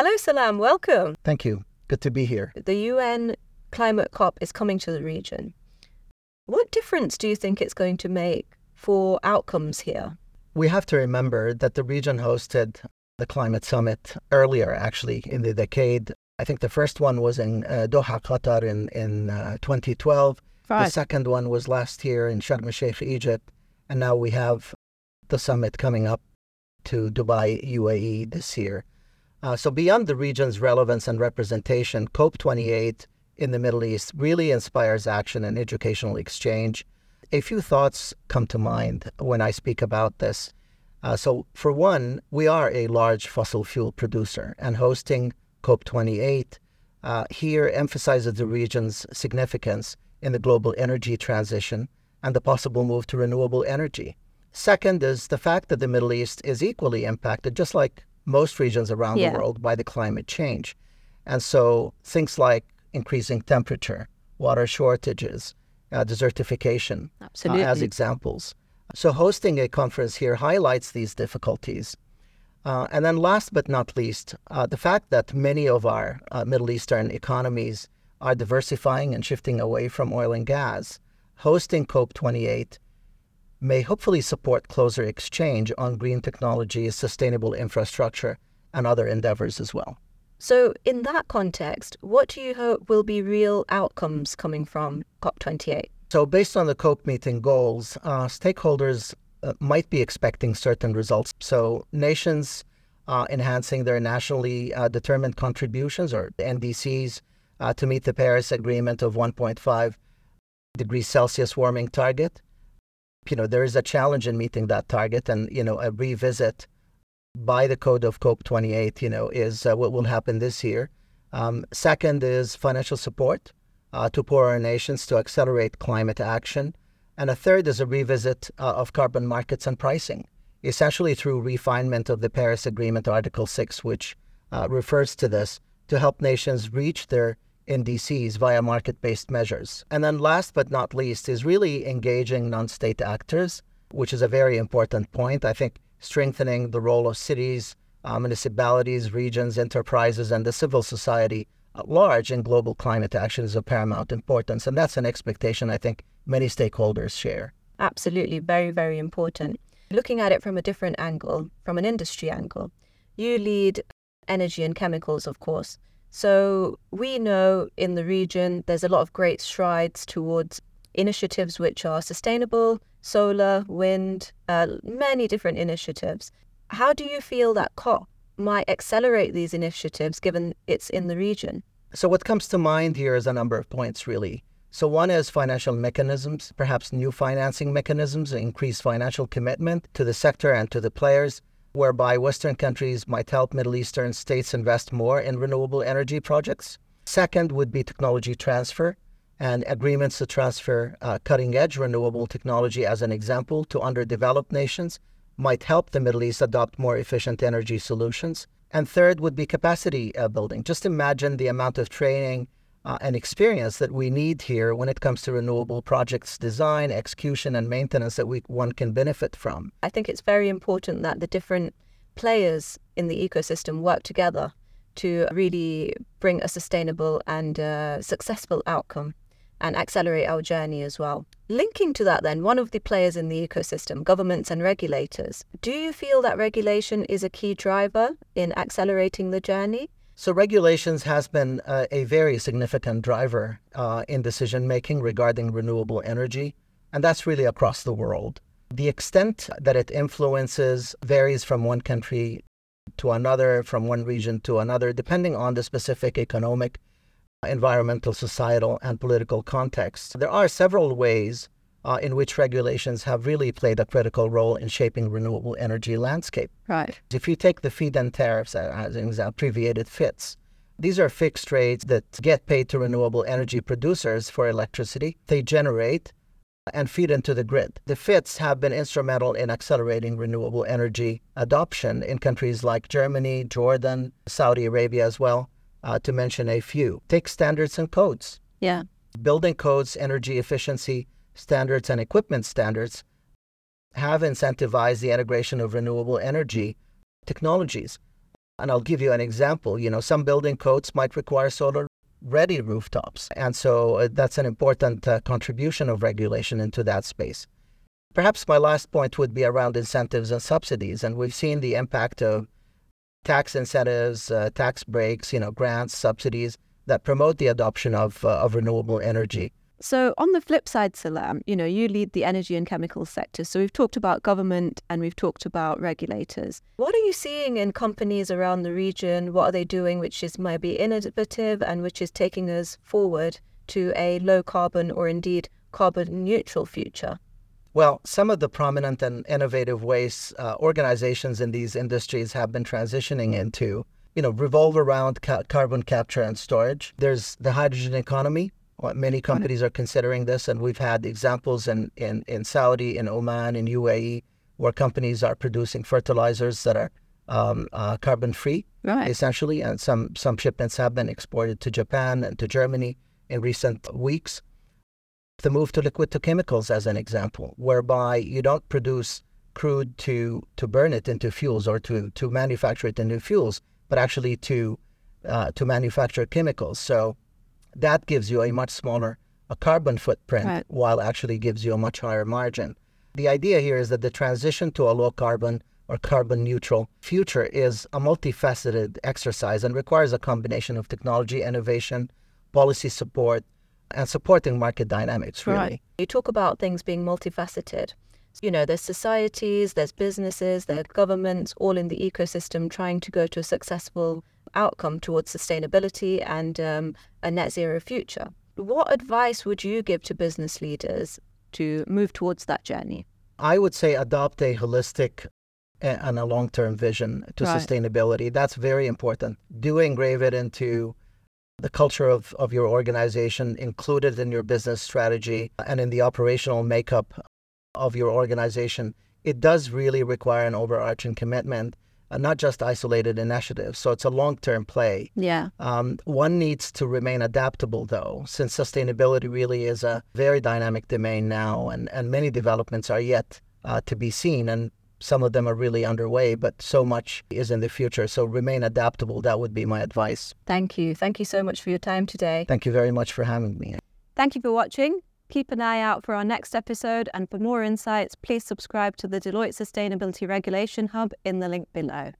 Hello, Salam. Welcome. Thank you. Good to be here. The UN Climate COP is coming to the region. What difference do you think it's going to make for outcomes here? We have to remember that the region hosted the climate summit earlier, actually, in the decade. I think the first one was in uh, Doha, Qatar in, in uh, 2012. Right. The second one was last year in Sharm el Sheikh, Egypt. And now we have the summit coming up to Dubai, UAE this year. Uh, so, beyond the region's relevance and representation, COP28 in the Middle East really inspires action and educational exchange. A few thoughts come to mind when I speak about this. Uh, so, for one, we are a large fossil fuel producer, and hosting COP28 uh, here emphasizes the region's significance in the global energy transition and the possible move to renewable energy. Second is the fact that the Middle East is equally impacted, just like most regions around yeah. the world, by the climate change. And so things like increasing temperature, water shortages, uh, desertification, uh, as examples. So hosting a conference here highlights these difficulties. Uh, and then last but not least, uh, the fact that many of our uh, Middle Eastern economies are diversifying and shifting away from oil and gas. Hosting COP28 may hopefully support closer exchange on green technologies, sustainable infrastructure, and other endeavors as well. So, in that context, what do you hope will be real outcomes coming from COP28? So, based on the COP meeting goals, uh, stakeholders uh, might be expecting certain results. So, nations uh, enhancing their nationally uh, determined contributions or NDCs uh, to meet the Paris Agreement of 1.5 degrees Celsius warming target you know, there is a challenge in meeting that target, and you know, a revisit by the code of COP 28, you know, is uh, what will happen this year. Um, second is financial support uh, to poorer nations to accelerate climate action, and a third is a revisit uh, of carbon markets and pricing, essentially through refinement of the Paris Agreement Article 6, which uh, refers to this to help nations reach their NDCs via market based measures. And then, last but not least, is really engaging non state actors, which is a very important point. I think strengthening the role of cities, uh, municipalities, regions, enterprises, and the civil society at large in global climate action is of paramount importance. And that's an expectation I think many stakeholders share. Absolutely, very, very important. Looking at it from a different angle, from an industry angle, you lead energy and chemicals, of course. So we know in the region there's a lot of great strides towards initiatives which are sustainable, solar, wind, uh, many different initiatives. How do you feel that COP might accelerate these initiatives given it's in the region? So, what comes to mind here is a number of points, really. So, one is financial mechanisms, perhaps new financing mechanisms, increased financial commitment to the sector and to the players whereby Western countries might help Middle Eastern states invest more in renewable energy projects. Second would be technology transfer and agreements to transfer uh, cutting edge renewable technology, as an example, to underdeveloped nations might help the Middle East adopt more efficient energy solutions. And third would be capacity uh, building. Just imagine the amount of training uh, and experience that we need here when it comes to renewable projects design, execution, and maintenance that we, one can benefit from. I think it's very important that the different players in the ecosystem work together to really bring a sustainable and uh, successful outcome and accelerate our journey as well. Linking to that, then, one of the players in the ecosystem, governments and regulators, do you feel that regulation is a key driver in accelerating the journey? So, regulations has been uh, a very significant driver uh, in decision making regarding renewable energy, and that's really across the world. The extent that it influences varies from one country to another, from one region to another, depending on the specific economic, environmental, societal, and political context. There are several ways uh, in which regulations have really played a critical role in shaping renewable energy landscape. Right. If you take the feed-in tariffs as an example, abbreviated FITs, these are fixed rates that get paid to renewable energy producers for electricity they generate and feed into the grid. The FITs have been instrumental in accelerating renewable energy adoption in countries like Germany, Jordan, Saudi Arabia as well, uh, to mention a few. Take standards and codes. Yeah. Building codes, energy efficiency, standards and equipment standards have incentivized the integration of renewable energy technologies. And I'll give you an example. You know, some building codes might require solar ready rooftops. And so uh, that's an important uh, contribution of regulation into that space. Perhaps my last point would be around incentives and subsidies. And we've seen the impact of tax incentives, uh, tax breaks, you know, grants, subsidies that promote the adoption of, uh, of renewable energy. So, on the flip side, Salam, you know, you lead the energy and chemicals sector. So, we've talked about government and we've talked about regulators. What are you seeing in companies around the region? What are they doing which is maybe innovative and which is taking us forward to a low carbon or indeed carbon neutral future? Well, some of the prominent and innovative ways uh, organizations in these industries have been transitioning into, you know, revolve around ca- carbon capture and storage. There's the hydrogen economy, Many companies are considering this, and we've had examples in, in, in Saudi, in Oman, in UAE, where companies are producing fertilizers that are um, uh, carbon free, right. essentially. And some, some shipments have been exported to Japan and to Germany in recent weeks. The move to liquid to chemicals, as an example, whereby you don't produce crude to, to burn it into fuels or to, to manufacture it into fuels, but actually to, uh, to manufacture chemicals. So that gives you a much smaller a carbon footprint right. while actually gives you a much higher margin. The idea here is that the transition to a low carbon or carbon neutral future is a multifaceted exercise and requires a combination of technology, innovation, policy support, and supporting market dynamics, really. Right. You talk about things being multifaceted. You know, there's societies, there's businesses, there's governments, all in the ecosystem trying to go to a successful outcome towards sustainability and um, a net zero future. What advice would you give to business leaders to move towards that journey? I would say adopt a holistic and a long term vision to right. sustainability. That's very important. Do engrave it into the culture of, of your organization, include it in your business strategy and in the operational makeup of your organization. It does really require an overarching commitment uh, not just isolated initiatives. So it's a long term play. Yeah. Um, one needs to remain adaptable, though, since sustainability really is a very dynamic domain now, and, and many developments are yet uh, to be seen. And some of them are really underway, but so much is in the future. So remain adaptable. That would be my advice. Thank you. Thank you so much for your time today. Thank you very much for having me. Thank you for watching. Keep an eye out for our next episode, and for more insights, please subscribe to the Deloitte Sustainability Regulation Hub in the link below.